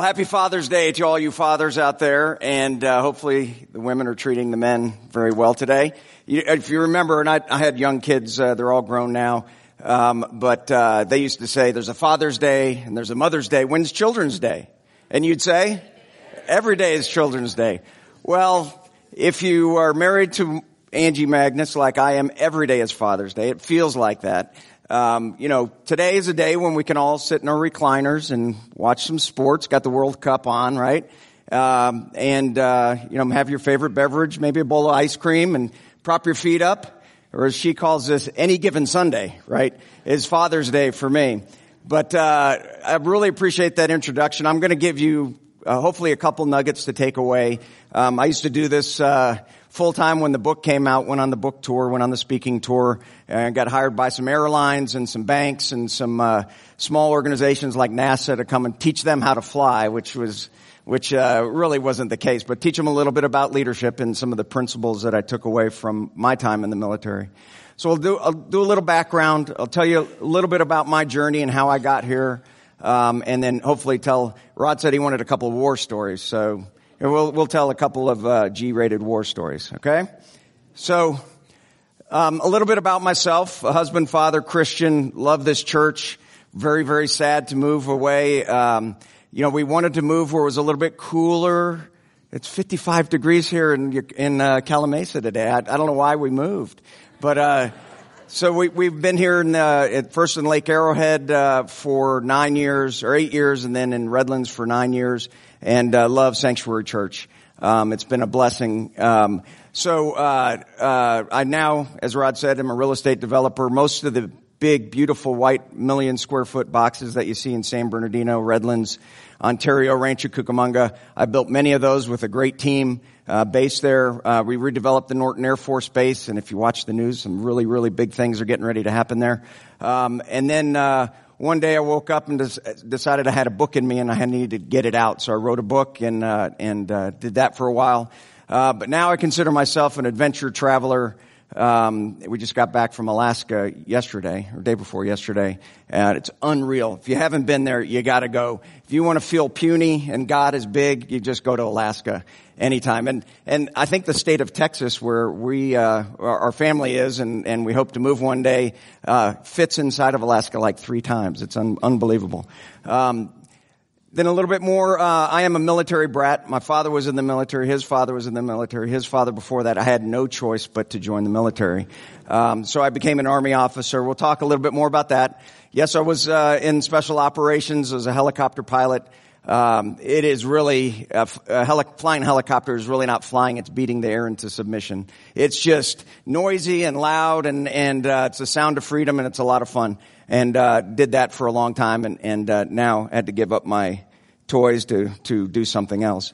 Well, happy Father's Day to all you fathers out there, and uh, hopefully the women are treating the men very well today. You, if you remember, and I, I had young kids, uh, they're all grown now, um, but uh, they used to say, "There's a Father's Day and there's a Mother's Day. When's Children's Day?" And you'd say, "Every day is Children's Day." Well, if you are married to Angie Magness, like I am, every day is Father's Day. It feels like that. Um, you know, today is a day when we can all sit in our recliners and watch some sports. Got the World Cup on, right? Um, and uh, you know, have your favorite beverage, maybe a bowl of ice cream, and prop your feet up, or as she calls this, any given Sunday, right? Is Father's Day for me. But uh, I really appreciate that introduction. I'm going to give you uh, hopefully a couple nuggets to take away. Um, I used to do this uh, full time when the book came out, went on the book tour, went on the speaking tour, and got hired by some airlines and some banks and some uh, small organizations like NASA to come and teach them how to fly, which was which uh, really wasn't the case, but teach them a little bit about leadership and some of the principles that I took away from my time in the military. So I'll do, I'll do a little background. I'll tell you a little bit about my journey and how I got here. Um, and then hopefully tell, Rod said he wanted a couple of war stories. So we'll, we'll tell a couple of uh, G-rated war stories. Okay. So, um, a little bit about myself: a husband, father, Christian. Love this church. Very, very sad to move away. Um, you know, we wanted to move where it was a little bit cooler. It's 55 degrees here in in uh, Calimesa today. I, I, don't know why we moved, but uh, so we we've been here in, uh, at first in Lake Arrowhead uh, for nine years or eight years, and then in Redlands for nine years and uh, love Sanctuary Church. Um, it's been a blessing. Um, so uh, uh, I now, as Rod said, I'm a real estate developer. Most of the big, beautiful white million square foot boxes that you see in San Bernardino, Redlands, Ontario, Rancho Cucamonga. I built many of those with a great team uh, based there. Uh, we redeveloped the Norton Air Force Base, and if you watch the news, some really, really big things are getting ready to happen there. Um, and then uh, one day I woke up and decided I had a book in me and I needed to get it out. So I wrote a book and, uh, and, uh, did that for a while. Uh, but now I consider myself an adventure traveler. Um, we just got back from Alaska yesterday or day before yesterday, and it's unreal. If you haven't been there, you got to go. If you want to feel puny and God is big, you just go to Alaska anytime. And and I think the state of Texas, where we uh, our family is, and and we hope to move one day, uh, fits inside of Alaska like three times. It's un- unbelievable. Um, then a little bit more. Uh, I am a military brat. My father was in the military. His father was in the military. His father before that. I had no choice but to join the military. Um, so I became an army officer. We'll talk a little bit more about that. Yes, I was uh, in special operations as a helicopter pilot. Um, it is really a, a heli- flying helicopter is really not flying; it's beating the air into submission. It's just noisy and loud, and and uh, it's a sound of freedom, and it's a lot of fun. And uh, did that for a long time, and and uh, now had to give up my toys to to do something else.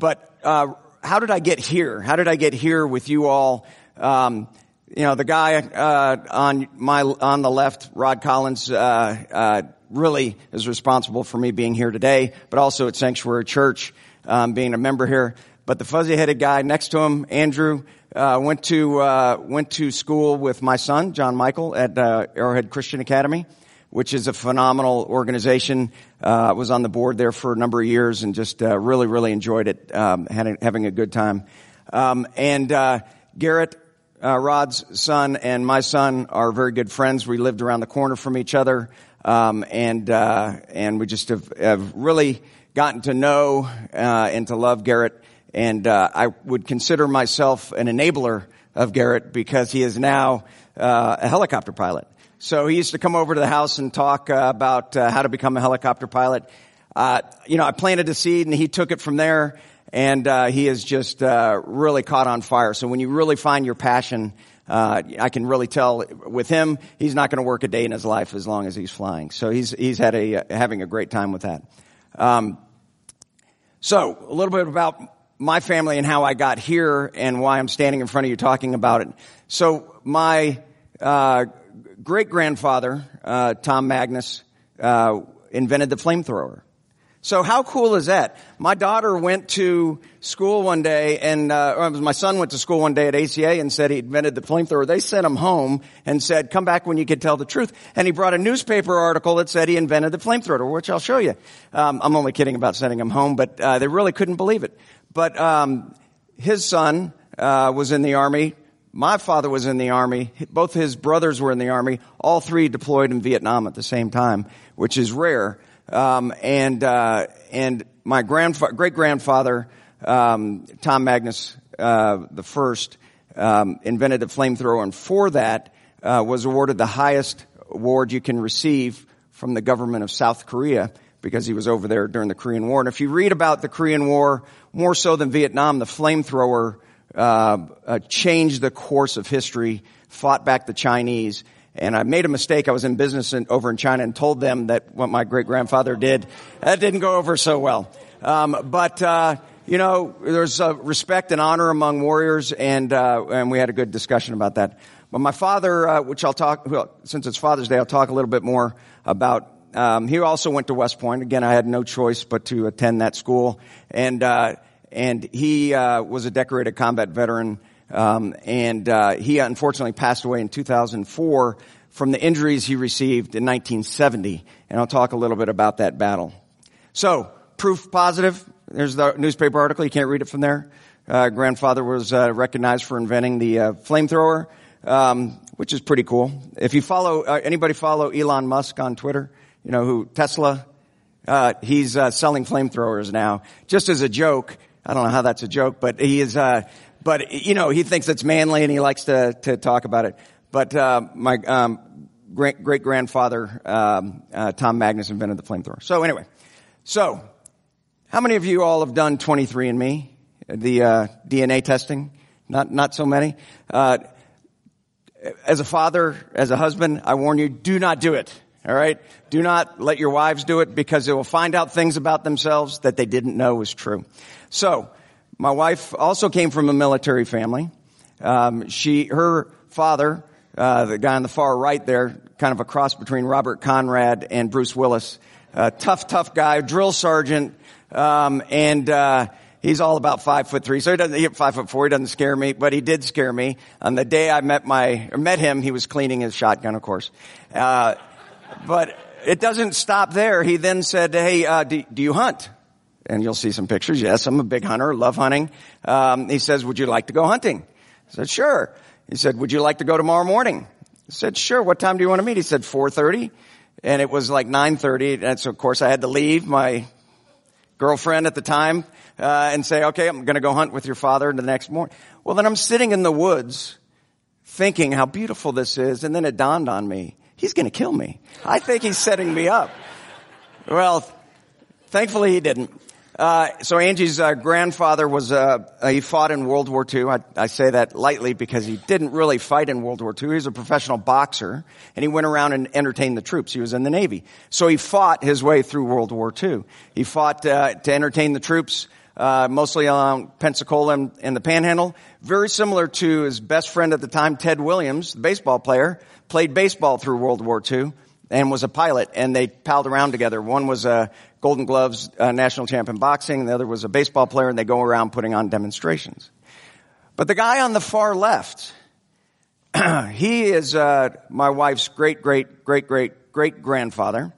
But uh, how did I get here? How did I get here with you all? Um, you know, the guy uh, on my on the left, Rod Collins uh, really is responsible for me being here today, but also at Sanctuary Church, um, being a member here. But the fuzzy-headed guy next to him, Andrew, uh, went to uh, went to school with my son, John Michael, at uh, Arrowhead Christian Academy, which is a phenomenal organization. Uh, was on the board there for a number of years and just uh, really, really enjoyed it, um, had, having a good time. Um, and uh, Garrett, Rod's son, and my son are very good friends. We lived around the corner from each other. Um, and uh, and we just have, have, really gotten to know uh, and to love Garrett. And uh, I would consider myself an enabler of Garrett because he is now uh, a helicopter pilot. So he used to come over to the house and talk uh, about uh, how to become a helicopter pilot. you know, I planted a seed and he took it from there. And he is just really caught on fire. So when you really find your passion, uh, I can really tell with him, he's not going to work a day in his life as long as he's flying. So he's he's had a uh, having a great time with that. Um, so a little bit about my family and how I got here and why I'm standing in front of you talking about it. So my uh, great grandfather uh, Tom Magness uh, invented the flamethrower. So how cool is that? My daughter went to school one day and, uh, my son went to school one day at ACA and said he invented the flamethrower. They sent him home and said, come back when you can tell the truth. And he brought a newspaper article that said he invented the flamethrower, which I'll show you. Um, I'm only kidding about sending him home, but, uh, they really couldn't believe it. But, um, his son, uh, was in the army. My father was in the army. Both his brothers were in the army. All three deployed in Vietnam at the same time, which is rare. Um, and uh, and my grandfa- great grandfather um, Tom Magness uh, the first um, invented the flamethrower, and for that uh, was awarded the highest award you can receive from the government of South Korea because he was over there during the Korean War. And if you read about the Korean War more so than Vietnam, the flamethrower uh, uh, changed the course of history, fought back the Chinese, and I made a mistake. I was in business in, over in China and told them that what my great grandfather did, that didn't go over so well. Um, but, uh, you know, there's respect and honor among warriors, and uh, and we had a good discussion about that. But my father, uh, which I'll talk, well, since it's Father's Day, I'll talk a little bit more about. Um, he also went to West Point. Again, I had no choice but to attend that school, and uh, and he uh, was a decorated combat veteran. Um, and uh, he unfortunately passed away in 2004 from the injuries he received in 1970. And I'll talk a little bit about that battle. So, proof positive. There's the newspaper article. You can't read it from there. Uh, grandfather was uh, recognized for inventing the uh, flamethrower, um, which is pretty cool. If you follow uh, anybody follow Elon Musk on Twitter, you know who Tesla. Uh, he's selling flamethrowers now, just as a joke. I don't know how that's a joke, but he is but you know, he thinks it's manly and he likes to to talk about it. But uh, my um, great great grandfather um, uh, Tom Magness invented the flamethrower. So anyway, so how many of you all have done 23andMe, the uh, DNA testing? Not not so many. Uh, as a father, as a husband, I warn you: do not do it. All right? Do not let your wives do it because they will find out things about themselves that they didn't know was true. So, my wife also came from a military family. Um, she, her father, uh, the guy on the far right there, kind of a cross between Robert Conrad and Bruce Willis. Tough, tough guy, drill sergeant, um, and uh, he's all about five foot three. So he doesn't, he five foot four. He doesn't scare me, but he did scare me. On the day I met my, met him, he was cleaning his shotgun, of course. Uh, but it doesn't stop there. He then said, "Hey, uh, do, do you hunt?" and you'll see some pictures. Yes, I'm a big hunter, love hunting. Um, he says, would you like to go hunting? I said, sure. He said, would you like to go tomorrow morning? I said, sure. What time do you want to meet? He said, 4.30. And it was like 9.30. And so of course I had to leave my girlfriend at the time, uh, and say, okay, I'm going to go hunt with your father the next morning. Well, then I'm sitting in the woods thinking how beautiful this is. And then it dawned on me, he's going to kill me. I think he's setting me up. Well, thankfully he didn't. Uh, so Angie's uh, grandfather was uh, uh, he fought in World War II. I, I, say that lightly because he didn't really fight in World War II. He was a professional boxer, and he went around and entertained the troops. He was in the Navy, so he fought his way through World War II. He fought uh, to entertain the troops, uh, mostly along Pensacola and, and the Panhandle. Very similar to his best friend at the time, Ted Williams, the baseball player, played baseball through World War II and was a pilot, and they palled around together. One was a Golden Gloves uh, national champion boxing. and The other was a baseball player and they go around putting on demonstrations. But the guy on the far left, he is uh, my wife's great, great, great, great, great grandfather.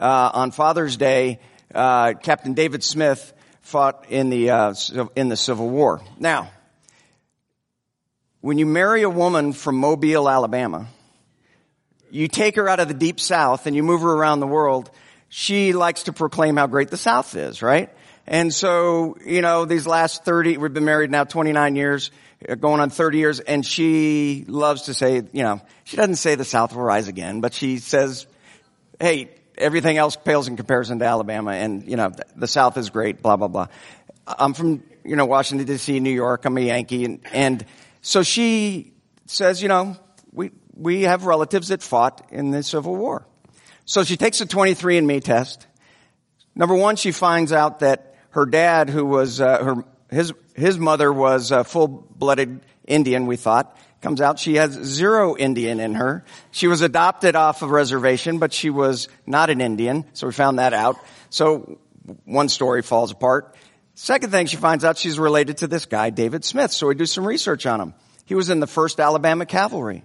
Uh, on Father's Day, uh, Captain David Smith fought in the uh, in the Civil War. Now, when you marry a woman from Mobile, Alabama, you take her out of the deep South and you move her around the world she likes to proclaim how great the South is, right? And so, you know, these last 30, we've been married now 29 years, uh, going on 30 years, and she loves to say, you know, she doesn't say the South will rise again, but she says, hey, everything else pales in comparison to Alabama, and, you know, the South is great, blah, blah, blah. I'm from, you know, Washington DC, New York, I'm a Yankee, and, and so she says, you know, we, we have relatives that fought in the Civil War. So she takes a 23andMe test. Number one, she finds out that her dad, who was uh, her his his mother was a full-blooded Indian. We thought comes out she has zero Indian in her. She was adopted off of reservation, but she was not an Indian, so we found that out. So one story falls apart. Second thing, she finds out she's related to this guy, David Smith. So we do some research on him. He was in the 1st Alabama Cavalry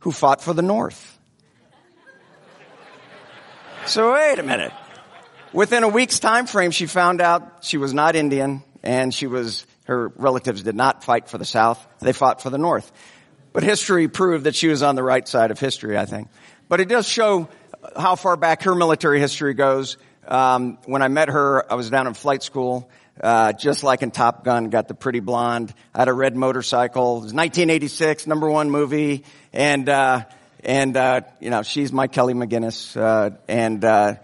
who fought for the North. So wait a minute. Within a week's time frame, she found out she was not Indian and she was, her relatives did not fight for the South. They fought for the North. But history proved that she was on the right side of history, I think. But it does show how far back her military history goes. Um, when I met her, I was down in flight school, uh, just like in Top Gun, got the pretty blonde. I had a red motorcycle. It was 1986, number one movie, and uh, and uh, you know she's my Kelly McGillis, uh, and uh,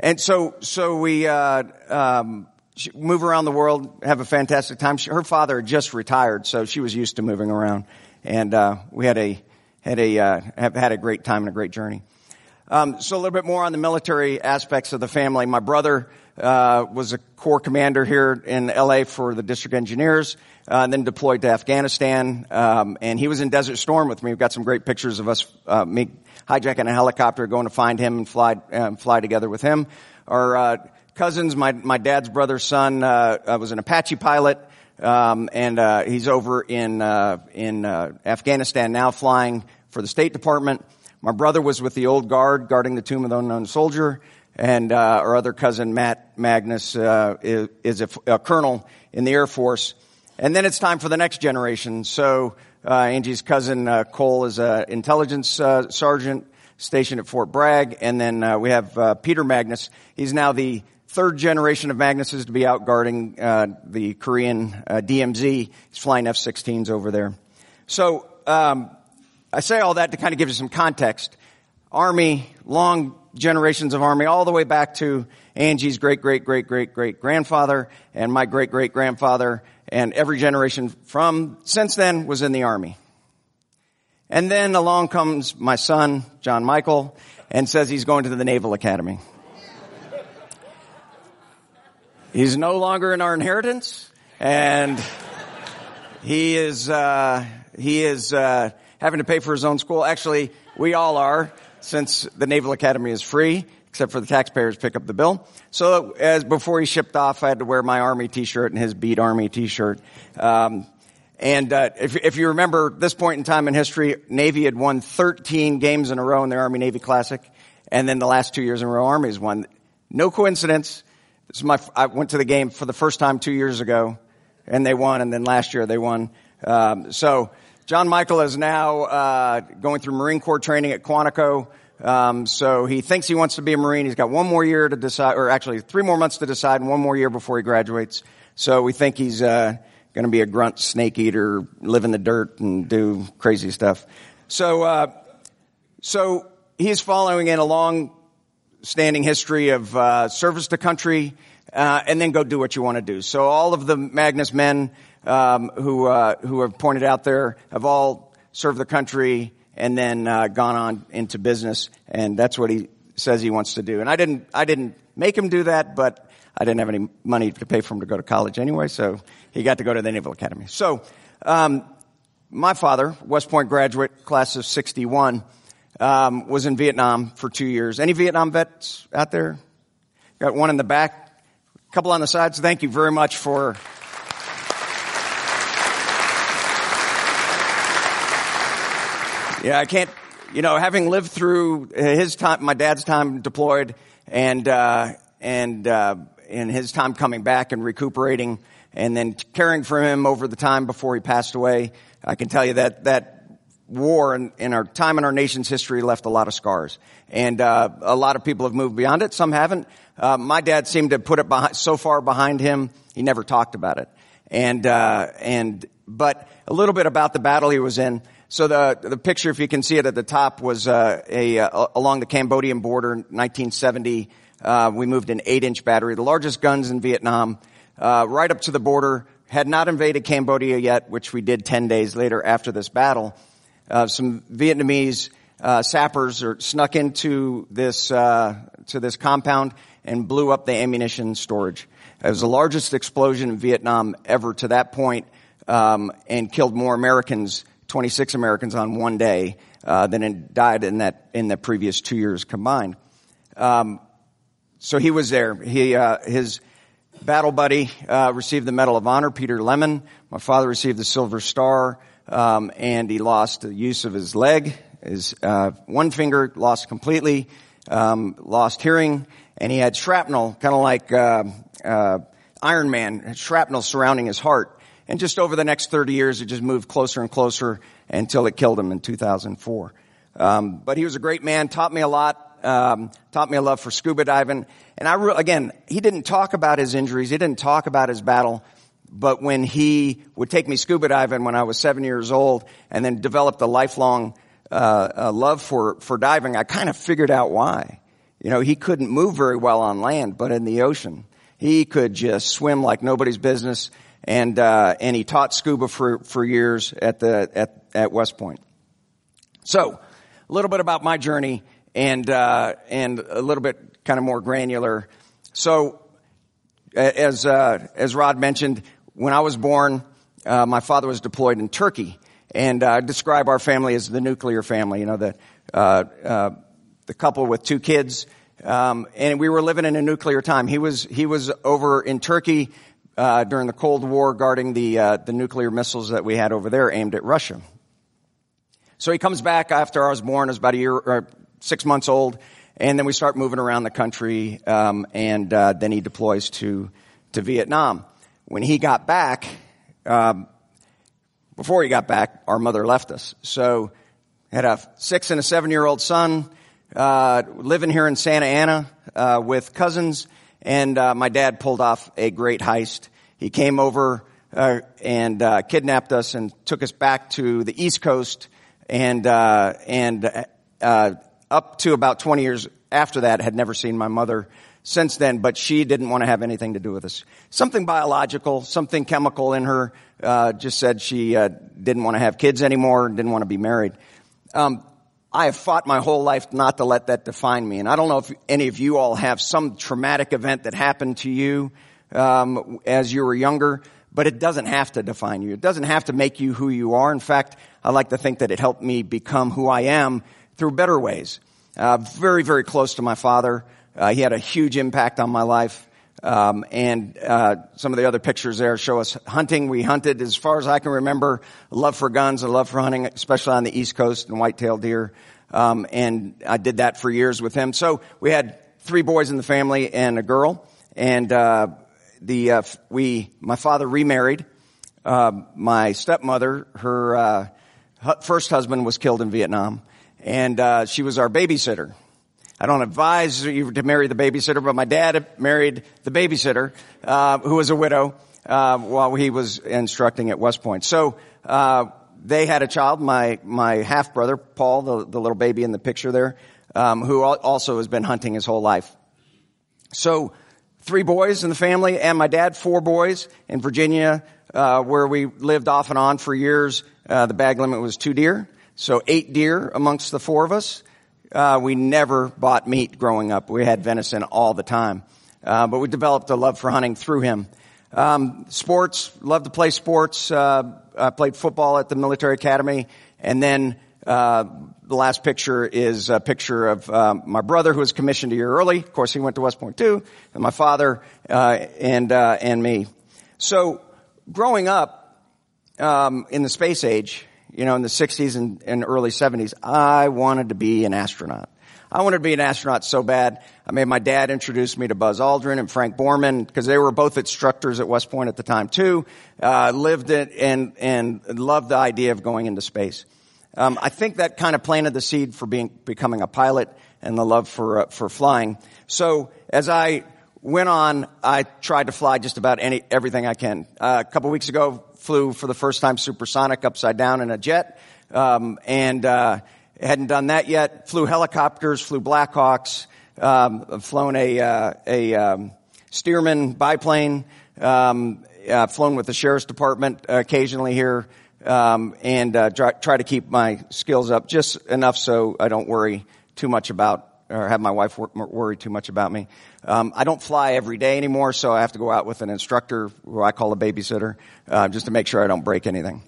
and so so we uh, um, move around the world, have a fantastic time. She, her father had just retired, so she was used to moving around, and we had a had a have had a great time and a great journey. Um, so a little bit more on the military aspects of the family. My brother uh, was a corps commander here in LA for the district engineers, uh, and then deployed to Afghanistan. Um, and he was in Desert Storm with me. We've got some great pictures of us uh, me hijacking a helicopter, going to find him and fly um, fly together with him. Our uh, cousins, my my dad's brother's son, uh, was an Apache pilot. Um, and uh, he's over in in Afghanistan now, flying for the State Department. My brother was with the old guard guarding the tomb of the unknown soldier, and uh, our other cousin Matt Magness uh, is, a, a, colonel in the Air Force. And then it's time for the next generation. So uh, Angie's cousin uh, Cole is an intelligence uh, sergeant stationed at Fort Bragg, and then uh, we have Peter Magness. He's now the third generation of Magnesses to be out guarding the Korean DMZ. He's flying F-16s over there. So um, I say all that to kind of give you some context. Army, long generations of Army, all the way back to Angie's great, great, great, great, great grandfather and my great, great grandfather and every generation from since then was in the Army. And then along comes my son, John Michael, and says he's going to the Naval Academy. He's no longer in our inheritance, and he is, uh, he is, uh, having to pay for his own school. Actually, we all are, since the Naval Academy is free, except for the taxpayers pick up the bill. So as before he shipped off, I had to wear my Army T-shirt and his beat Army T-shirt. Um, and uh, if, if, you remember this point in time in history, Navy had won 13 games in a row in the Army Navy Classic, and then the last two years in a row, Army's won. No coincidence. This is my. I went to the game for the first time two years ago, and they won. And then last year they won. Um, so John Michael is now uh, going through Marine Corps training at Quantico. Um, so he thinks he wants to be a Marine. He's got one more year to decide, or actually three more months to decide, and one more year before he graduates. So we think he's uh, going to be a grunt snake eater, live in the dirt, and do crazy stuff. So, uh, so he's following in a long-standing history of uh, service to country, uh, and then go do what you want to do. So all of the Magness men um, who uh, who have pointed out there have all served the country and then uh, gone on into business, and that's what he says he wants to do. And I didn't I didn't make him do that, but I didn't have any money to pay for him to go to college anyway, so he got to go to the Naval Academy. So. Um, my father, West Point graduate, class of 61, um, was in Vietnam for two years. Any Vietnam vets out there? Got one in the back, a couple on the sides. Thank you very much for Yeah, I can't, you know, having lived through his time, my dad's time deployed and, uh, and, uh, in his time coming back and recuperating and then caring for him over the time before he passed away, I can tell you that, that war in, in our time in our nation's history left a lot of scars. And, uh, a lot of people have moved beyond it. Some haven't. Uh, my dad seemed to put it behind, so far behind him, he never talked about it. And, uh, and, but a little bit about the battle he was in. So the the picture, if you can see it at the top, was uh, a uh, along the Cambodian border, in 1970. Uh, we moved an eight-inch battery, the largest guns in Vietnam, uh, right up to the border. Had not invaded Cambodia yet, which we did 10 days later after this battle. Uh, some Vietnamese uh, sappers are snuck into this to this compound and blew up the ammunition storage. It was the largest explosion in Vietnam ever to that point, um, and killed more Americans 26 Americans on one day uh, than died in that in the previous two years combined. Um, so he was there. He, uh, his battle buddy, uh, received the Medal of Honor, Peter Lemon. My father received the Silver Star, um, and he lost the use of his leg. His, uh, one finger lost completely, um, lost hearing, and he had shrapnel, kind of like, uh, uh, Iron Man, shrapnel surrounding his heart. And just over the next 30 years, it just moved closer and closer until it killed him in 2004. Um, but he was a great man, taught me a lot, um, taught me a love for scuba diving. And I, re- again, he didn't talk about his injuries. He didn't talk about his battle. But when he would take me scuba diving when I was seven years old and then developed a lifelong uh, a love for, for diving, I kind of figured out why. You know, he couldn't move very well on land, but in the ocean, he could just swim like nobody's business. And, uh, and he taught scuba for, for years at the, at, at West Point. So, a little bit about my journey and uh, and a little bit kind of more granular. So, as uh, as Rod mentioned, when I was born, uh, my father was deployed in Turkey, and I describe our family as the nuclear family. You know, the uh, uh, the couple with two kids, um, and we were living in a nuclear time. He was he was over in Turkey. Uh, during the Cold War, guarding the the nuclear missiles that we had over there aimed at Russia. So he comes back after I was born. I was about a year, six months old, and then we start moving around the country, um, and uh, then he deploys to to Vietnam. When he got back, um, before he got back, our mother left us. So had a six and a seven year old son uh, living here in Santa Ana uh, with cousins, and uh, my dad pulled off a great heist. He came over uh, and uh, kidnapped us and took us back to the East Coast and uh, and uh, up to about 20 years after that, had never seen my mother since then, but she didn't want to have anything to do with us. Something biological, something chemical in her, uh, just said she uh, didn't want to have kids anymore, didn't want to be married. Um, I have fought my whole life not to let that define me, and I don't know if any of you all have some traumatic event that happened to you um, as you were younger, but it doesn't have to define you. It doesn't have to make you who you are. In fact, I like to think that it helped me become who I am through better ways. Uh, very, very close to my father. Uh, he had a huge impact on my life. Um, and uh, some of the other pictures there show us hunting. We hunted, as far as I can remember, love for guns, and love for hunting, especially on the East Coast and white-tailed deer. Um, and I did that for years with him. So we had three boys in the family and a girl. And uh, the uh, we, my father remarried. Uh, my stepmother, her first husband was killed in Vietnam and uh, she was our babysitter. I don't advise you to marry the babysitter, but my dad married the babysitter, uh, who was a widow, uh, while he was instructing at West Point. So uh, they had a child, my my half brother Paul, the, the little baby in the picture there, um, who also has been hunting his whole life. So three boys in the family, and my dad four boys in Virginia, uh, where we lived off and on for years. Uh, the bag limit was two deer. So eight deer amongst the four of us. Uh, we never bought meat growing up. We had venison all the time. Uh, but we developed a love for hunting through him. Um, sports, loved to play sports. Uh, I played football at the military academy. And then uh, the last picture is a picture of um, my brother who was commissioned a year early. Of course, he went to West Point too. And my father uh, and uh, and me. So growing up um, in the space age, you know, in the 60s and, and early 70s, I wanted to be an astronaut. I wanted to be an astronaut so bad. I made my dad introduce me to Buzz Aldrin and Frank Borman because they were both instructors at West Point at the time too. Uh, lived it and and loved the idea of going into space. Um, I think that kind of planted the seed for being becoming a pilot and the love for uh, for flying. So as I went on, I tried to fly just about any everything I can. Uh, a couple weeks ago, flew for the first time supersonic upside down in a jet, um, and uh, hadn't done that yet. Flew helicopters, flew Blackhawks, um, flown a uh, a um, Stearman biplane, um, uh, flown with the sheriff's department occasionally here, um, and uh, try, try to keep my skills up just enough so I don't worry too much about or have my wife worry too much about me. Um, I don't fly every day anymore, so I have to go out with an instructor who I call a babysitter, uh, just to make sure I don't break anything.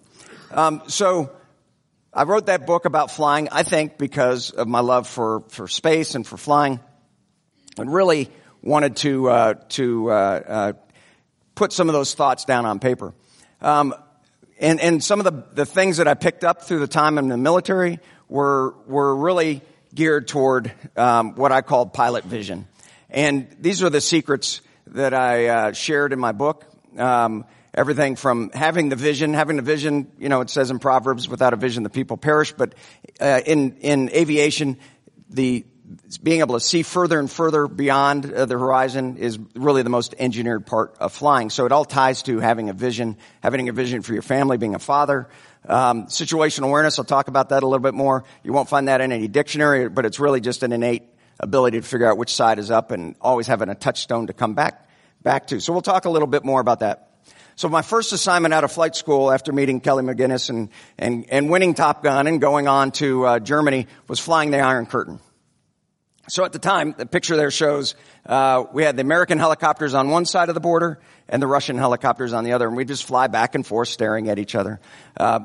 Um, so I wrote that book about flying, I think, because of my love for, for space and for flying. And really, wanted to uh, to uh, uh, put some of those thoughts down on paper. Um, and, and some of the, the things that I picked up through the time in the military were, were really geared toward um, what I call pilot vision. And these are the secrets that I uh, shared in my book. Um, everything from having the vision, having the vision, you know, it says in Proverbs, without a vision the people perish, but uh, in, in aviation, the, being able to see further and further beyond uh, the horizon is really the most engineered part of flying. So it all ties to having a vision, having a vision for your family, being a father. Um, situational awareness, I'll talk about that a little bit more. You won't find that in any dictionary, but it's really just an innate ability to figure out which side is up and always having a touchstone to come back, back to. So we'll talk a little bit more about that. So my first assignment out of flight school after meeting Kelly McGinnis and, and, and winning Top Gun and going on to uh, Germany was flying the Iron Curtain. So at the time, the picture there shows uh, we had the American helicopters on one side of the border and the Russian helicopters on the other, and we just fly back and forth, staring at each other. Uh,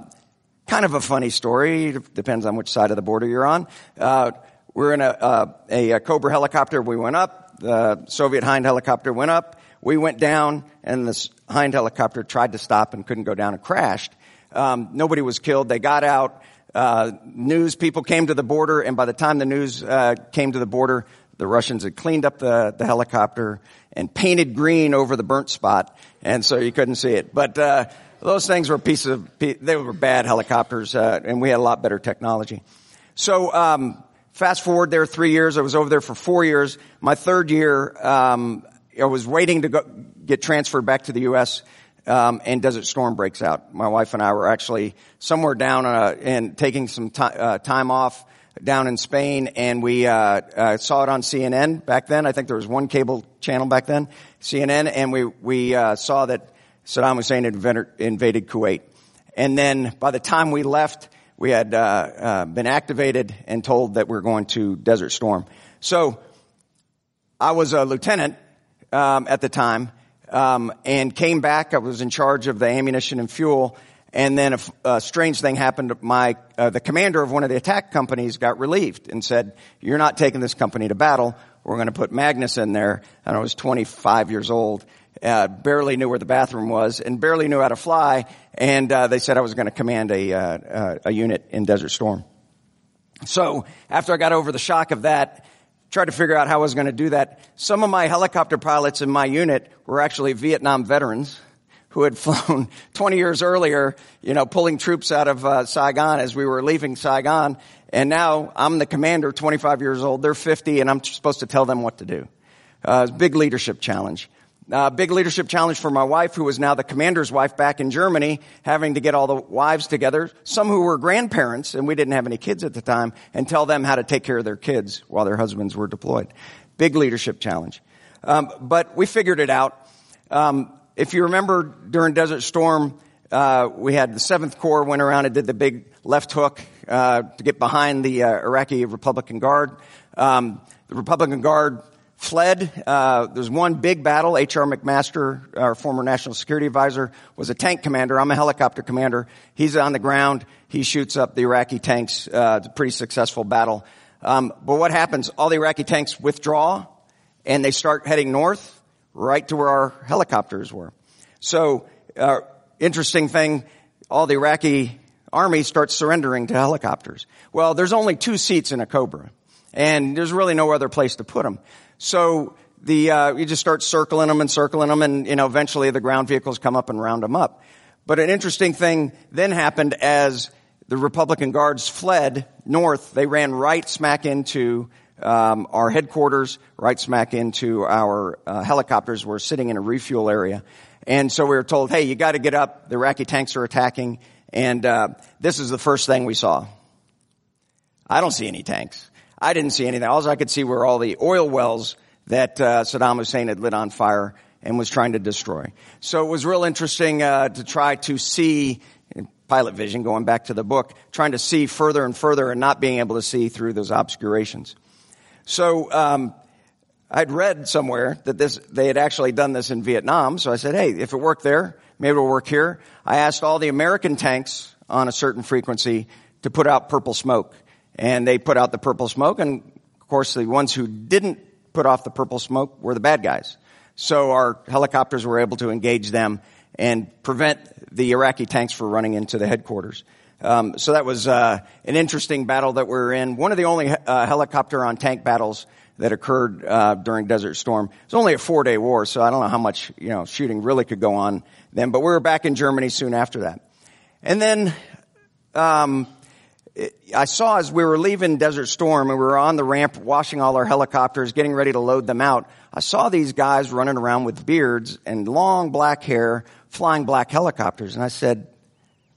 kind of a funny story. Depends on which side of the border you're on. Uh, we're in a, uh, a, a, Cobra helicopter. We went up. The Soviet Hind helicopter went up. We went down, and the Hind helicopter tried to stop and couldn't go down and crashed. Um, nobody was killed. They got out uh, news people came to the border, and by the time the news uh, came to the border, the Russians had cleaned up the, the helicopter and painted green over the burnt spot, and so you couldn't see it. But uh, those things were pieces of they were bad helicopters, uh, and we had a lot better technology. So um, fast forward there three years. I was over there for four years. My third year, um, I was waiting to go, get transferred back to the U.S um, and Desert Storm breaks out. My wife and I were actually somewhere down uh, and taking some t- uh, time off down in Spain, and we uh, uh saw it on CNN back then. I think there was one cable channel back then, CNN, and we we uh, saw that Saddam Hussein had invaded Kuwait. And then by the time we left, we had uh, been activated and told that we we're going to Desert Storm. So I was a lieutenant um, at the time um, and came back. I was in charge of the ammunition and fuel. And then a, strange thing happened. My uh, the commander of one of the attack companies got relieved and said, "You're not taking this company to battle. We're going to put Magness in there." And I was 25 years old, uh, barely knew where the bathroom was, and barely knew how to fly. And uh, they said I was going to command a uh, uh, a unit in Desert Storm. So after I got over the shock of that, tried to figure out how I was going to do that. Some of my helicopter pilots in my unit were actually Vietnam veterans who had flown 20 years earlier, you know, pulling troops out of uh, Saigon as we were leaving Saigon. And now I'm the commander, 25 years old. They're 50, and I'm supposed to tell them what to do. Uh, big leadership challenge. Uh, big leadership challenge for my wife, who was now the commander's wife back in Germany, having to get all the wives together, some who were grandparents, and we didn't have any kids at the time, and tell them how to take care of their kids while their husbands were deployed. Big leadership challenge. Um, but we figured it out. Um, if you remember during Desert Storm, uh, we had the Seventh Corps went around and did the big left hook uh, to get behind the uh, Iraqi Republican Guard. Um, the Republican Guard fled. Uh, there's one big battle. H.R. McMaster, our former national security advisor, was a tank commander. I'm a helicopter commander. He's on the ground. He shoots up the Iraqi tanks. Uh, it's a pretty successful battle. Um, but what happens? All the Iraqi tanks withdraw, and they start heading north, right to where our helicopters were. So, uh, interesting thing, all the Iraqi army starts surrendering to helicopters. Well, there's only two seats in a Cobra, and there's really no other place to put them. So the uh, you just start circling them and circling them, and you know eventually the ground vehicles come up and round them up. But an interesting thing then happened as the Republican guards fled north. They ran right smack into um, our headquarters, right smack into our uh, helicopters. We're sitting in a refuel area, and so we were told, "Hey, you got to get up. The Iraqi tanks are attacking." And uh, this is the first thing we saw. I don't see any tanks. I didn't see anything. All I could see were all the oil wells that uh, Saddam Hussein had lit on fire and was trying to destroy. So it was real interesting uh, to try to see pilot vision, going back to the book, trying to see further and further and not being able to see through those obscurations. So um, I'd read somewhere that this they had actually done this in Vietnam. So I said, "Hey, if it worked there, maybe it'll work here." I asked all the American tanks on a certain frequency to put out purple smoke and they put out the purple smoke. And of course, the ones who didn't put off the purple smoke were the bad guys. So our helicopters were able to engage them and prevent the Iraqi tanks from running into the headquarters. Um, so that was uh, an interesting battle that we were in. One of the only uh, helicopter on tank battles that occurred uh, during Desert Storm. It was only a four day war, so I don't know how much you know shooting really could go on then. But we were back in Germany soon after that, and then um, I saw as we were leaving Desert Storm and we were on the ramp washing all our helicopters, getting ready to load them out. I saw these guys running around with beards and long black hair, flying black helicopters, and I said,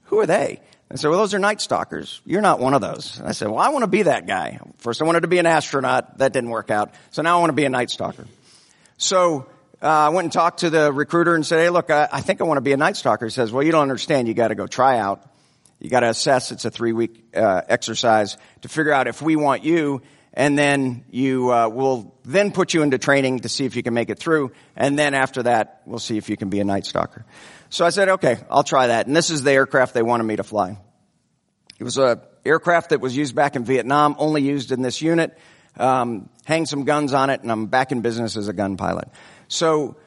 "Who are they?" I said, well, those are night stalkers. You're not one of those. And I said, well, I want to be that guy. First I wanted to be an astronaut. That didn't work out. So now I want to be a night stalker. So, uh, I went and talked to the recruiter and said, hey, look, I, I think I want to be a night stalker. He says, well, you don't understand. You got to go try out. You got to assess. It's a three week, uh, exercise to figure out if we want you. And then you, uh, will then put you into training to see if you can make it through. And then after that, we'll see if you can be a night stalker. So I said, okay, I'll try that. And this is the aircraft they wanted me to fly. It was a aircraft that was used back in Vietnam, only used in this unit. Um, hang some guns on it, and I'm back in business as a gun pilot. So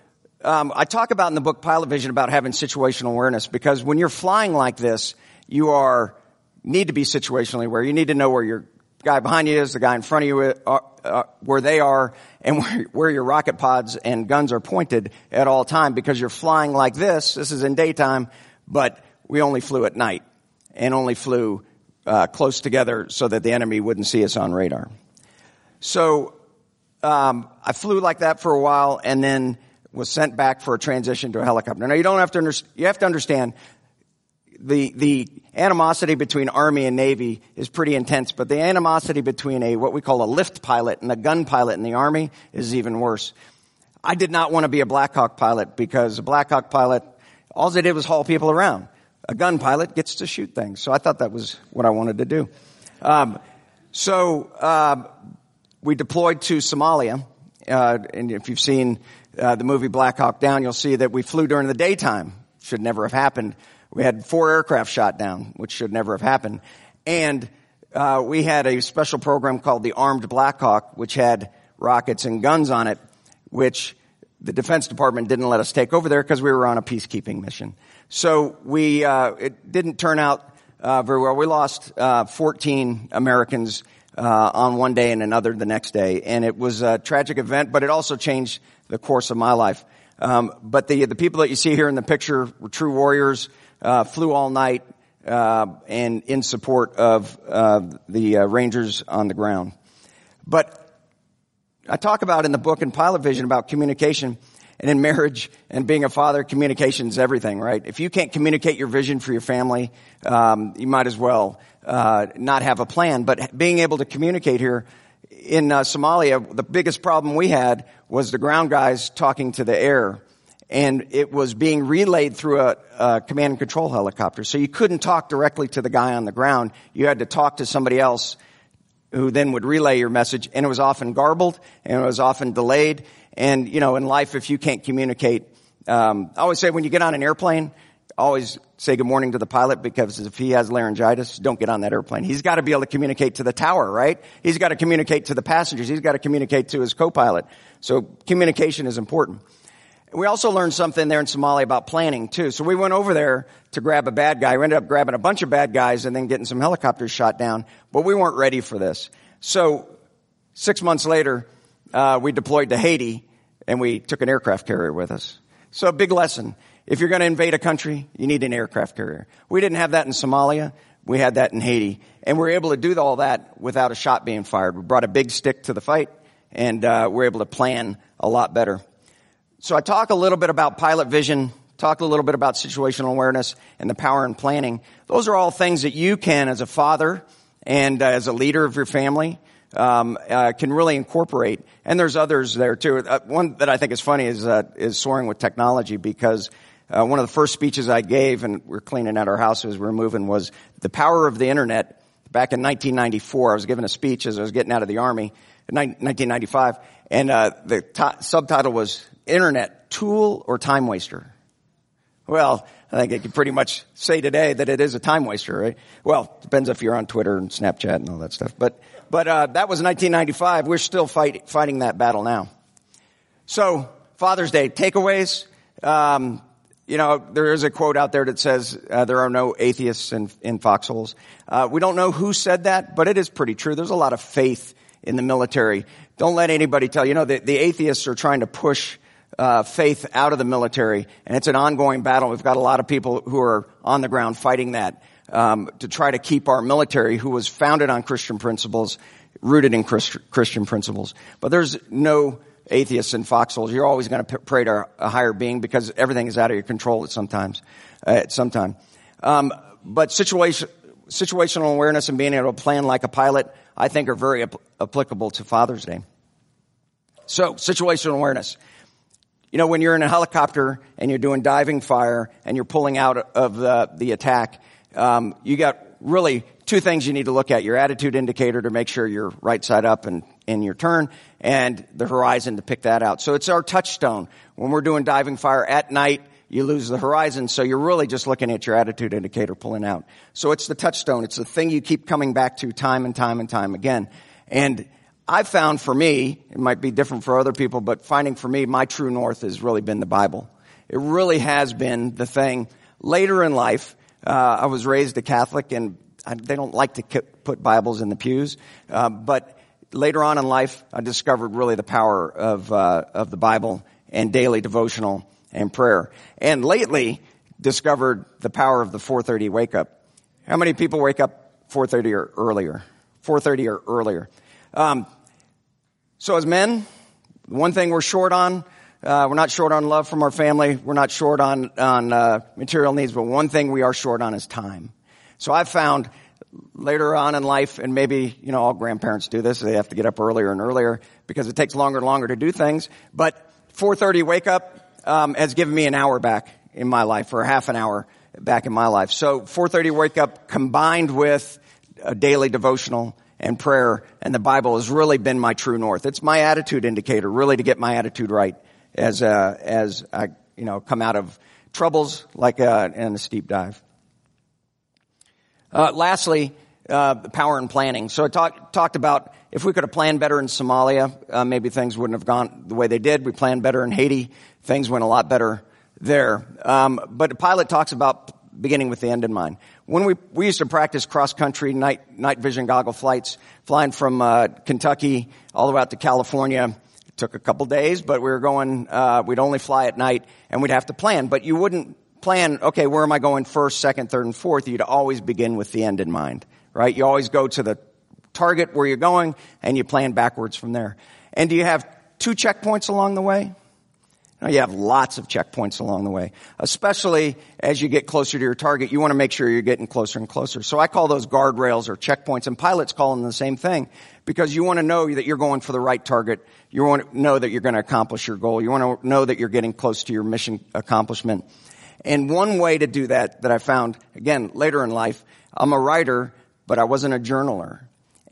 um, I talk about in the book Pilot Vision about having situational awareness because when you're flying like this, you are need to be situationally aware. You need to know where your guy behind you is, the guy in front of you, are, uh, where they are, and where, where, your rocket pods and guns are pointed at all time because you're flying like this. This is in daytime, but we only flew at night and only flew uh, close together so that the enemy wouldn't see us on radar. So um, I flew like that for a while, and then was sent back for a transition to a helicopter. Now you don't have to you have to understand the, the animosity between Army and Navy is pretty intense, but the animosity between a, what we call a lift pilot and a gun pilot in the Army is even worse. I did not want to be a Black Hawk pilot because a Black Hawk pilot, all they did was haul people around. A gun pilot gets to shoot things. So I thought that was what I wanted to do. Um, so, um, we deployed to Somalia, uh, and if you've seen uh, the movie Black Hawk Down, you'll see that we flew during the daytime. Should never have happened. We had four aircraft shot down, which should never have happened. And uh, we had a special program called the Armed Blackhawk, which had rockets and guns on it, which the Defense Department didn't let us take over there because we were on a peacekeeping mission. So we uh, it didn't turn out uh, very well. We lost uh, 14 Americans uh, on one day and another the next day, and it was a tragic event, but it also changed the course of my life. Um, but the the people that you see here in the picture were true warriors uh, flew all night uh, and in support of uh, the Rangers on the ground. But I talk about in the book in Pilot Vision about communication. And in marriage and being a father, communication is everything, right? If you can't communicate your vision for your family, um, you might as well uh, not have a plan. But being able to communicate here in uh, Somalia, the biggest problem we had was the ground guys talking to the air and it was being relayed through a, a, command and control helicopter. So you couldn't talk directly to the guy on the ground. You had to talk to somebody else who then would relay your message, and it was often garbled, and it was often delayed. And you know, in life, if you can't communicate, um, I always say when you get on an airplane, always say good morning to the pilot because if he has laryngitis, don't get on that airplane. He's got to be able to communicate to the tower, right? He's got to communicate to the passengers. He's got to communicate to his co-pilot. So communication is important. We also learned something there in Somalia about planning too. So we went over there to grab a bad guy. We ended up grabbing a bunch of bad guys and then getting some helicopters shot down, but we weren't ready for this. So six months later, uh, we deployed to Haiti and we took an aircraft carrier with us. So a big lesson. If you're going to invade a country, you need an aircraft carrier. We didn't have that in Somalia. We had that in Haiti. And we are able to do all that without a shot being fired. We brought a big stick to the fight and uh, we're able to plan a lot better. So I talk a little bit about pilot vision, talk a little bit about situational awareness and the power in planning. Those are all things that you can, as a father and uh, as a leader of your family, um, uh, can really incorporate. And there's others there too. Uh, one that I think is funny is uh, is soaring with technology because uh, one of the first speeches I gave, and we're cleaning out our house as we're moving, was the power of the internet. Back in 1994, I was giving a speech as I was getting out of the army in 1995, and uh, the t- subtitle was internet tool or time waster? Well, I think I can pretty much say today that it is a time waster, right? Well, depends if you're on Twitter and Snapchat and all that stuff. But, but, uh, that was 1995. We're still fight, fighting that battle now. So, Father's Day, takeaways. Um, you know, there is a quote out there that says uh, there are no atheists in, in foxholes. Uh, we don't know who said that, but it is pretty true. There's a lot of faith in the military. Don't let anybody tell you. Know, the, the atheists are trying to push uh, faith out of the military, and it's an ongoing battle. We've got a lot of people who are on the ground fighting that um, to try to keep our military, who was founded on Christian principles, rooted in Christ, Christian principles. But there's no atheists in foxholes. You're always going to pray to a higher being because everything is out of your control at sometimes, uh, at some time. Um, but situation, situational awareness and being able to plan like a pilot, I think are very ap- applicable to Father's Day. So, situational awareness. You know, when you're in a helicopter and you're doing diving fire and you're pulling out of the, the attack, um, you got really two things you need to look at. Your attitude indicator to make sure you're right side up and in your turn and the horizon to pick that out. So it's our touchstone. When we're doing diving fire at night, you lose the horizon, so you're really just looking at your attitude indicator pulling out. So it's the touchstone. It's the thing you keep coming back to time and time and time again. And I've found for me, it might be different for other people, but finding for me, my true north has really been the Bible. It really has been the thing. Later in life, uh, I was raised a Catholic, and I, they don't like to put Bibles in the pews, uh, but later on in life, I discovered really the power of uh, of the Bible and daily devotional and prayer. And lately, discovered the power of the 4:30 wake up. How many people wake up 4:30 or earlier? 4:30 or earlier. Um, so as men, one thing we're short on, uh, we're not short on love from our family. We're not short on on uh, material needs, but one thing we are short on is time. So I've found later on in life, and maybe you know all grandparents do this. They have to get up earlier and earlier because it takes longer and longer to do things. But 4:30 wake up um, has given me an hour back in my life, or a half an hour back in my life. So 4:30 wake up combined with a daily devotional and prayer and the Bible has really been my true north. It's my attitude indicator, really to get my attitude right as uh, as I you know come out of troubles like uh, in a steep dive. Uh, lastly, uh, power and planning. So I talk, talked about if we could have planned better in Somalia, uh, maybe things wouldn't have gone the way they did. We planned better in Haiti, things went a lot better there. Um, but pilot talks about beginning with the end in mind. When we we used to practice cross country night night vision goggle flights, flying from uh, Kentucky all the way out to California. It took a couple days, but we were going. Uh, we'd only fly at night, and we'd have to plan. But you wouldn't plan. Okay, where am I going first, second, third, and fourth? You'd always begin with the end in mind, right? You always go to the target where you're going, and you plan backwards from there. And do you have two checkpoints along the way? Now you have lots of checkpoints along the way, especially as you get closer to your target. You want to make sure you're getting closer and closer. So I call those guardrails or checkpoints, and pilots call them the same thing because you want to know that you're going for the right target. You want to know that you're going to accomplish your goal. You want to know that you're getting close to your mission accomplishment. And one way to do that that I found again later in life, I'm a writer, but I wasn't a journaler,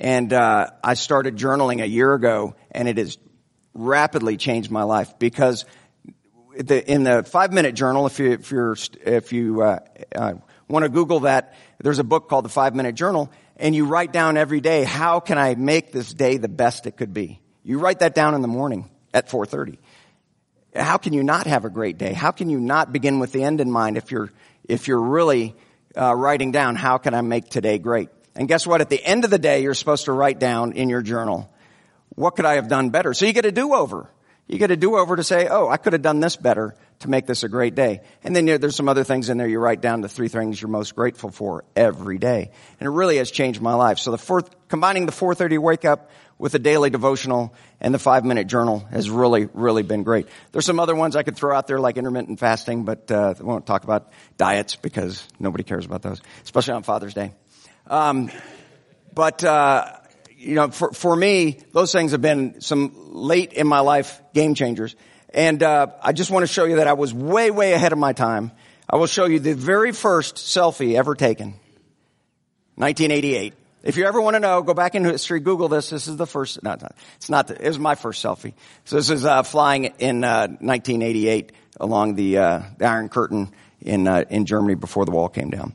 and uh, I started journaling a year ago, and it has rapidly changed my life because the, in the five minute journal, if you, if you're, if you, uh, uh, want to Google that, there's a book called the five minute journal and you write down every day, how can I make this day the best it could be? You write that down in the morning at 4.30. How can you not have a great day? How can you not begin with the end in mind if you're, if you're really, uh, writing down, how can I make today great? And guess what? At the end of the day, you're supposed to write down in your journal, what could I have done better? So you get a do-over. You get a do-over to say, oh, I could have done this better to make this a great day. And then there's some other things in there. You write down the three things you're most grateful for every day. And it really has changed my life. So the fourth, combining the 4.30 wake up with the daily devotional and the five minute journal has really, really been great. There's some other ones I could throw out there like intermittent fasting, but uh, I won't talk about diets because nobody cares about those, especially on Father's Day. Um, but uh, you know, for, for me, those things have been some late in my life game changers. And, uh, I just want to show you that I was way, way ahead of my time. I will show you the very first selfie ever taken. 1988. If you ever want to know, go back in history, Google this. This is the first, no, it's not, it was my first selfie. So this is, uh, flying in, uh, 1988 along the, uh, the Iron Curtain in uh, in Germany before the wall came down.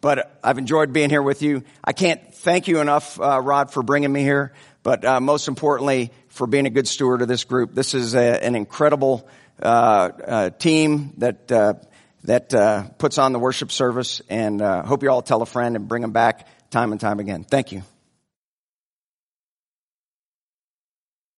But I've enjoyed being here with you. I can't thank you enough, uh, Rod, for bringing me here. But uh, most importantly, for being a good steward of this group. This is a, an incredible uh, uh, team that uh, that puts on the worship service, and hope you all tell a friend and bring them back time and time again. Thank you.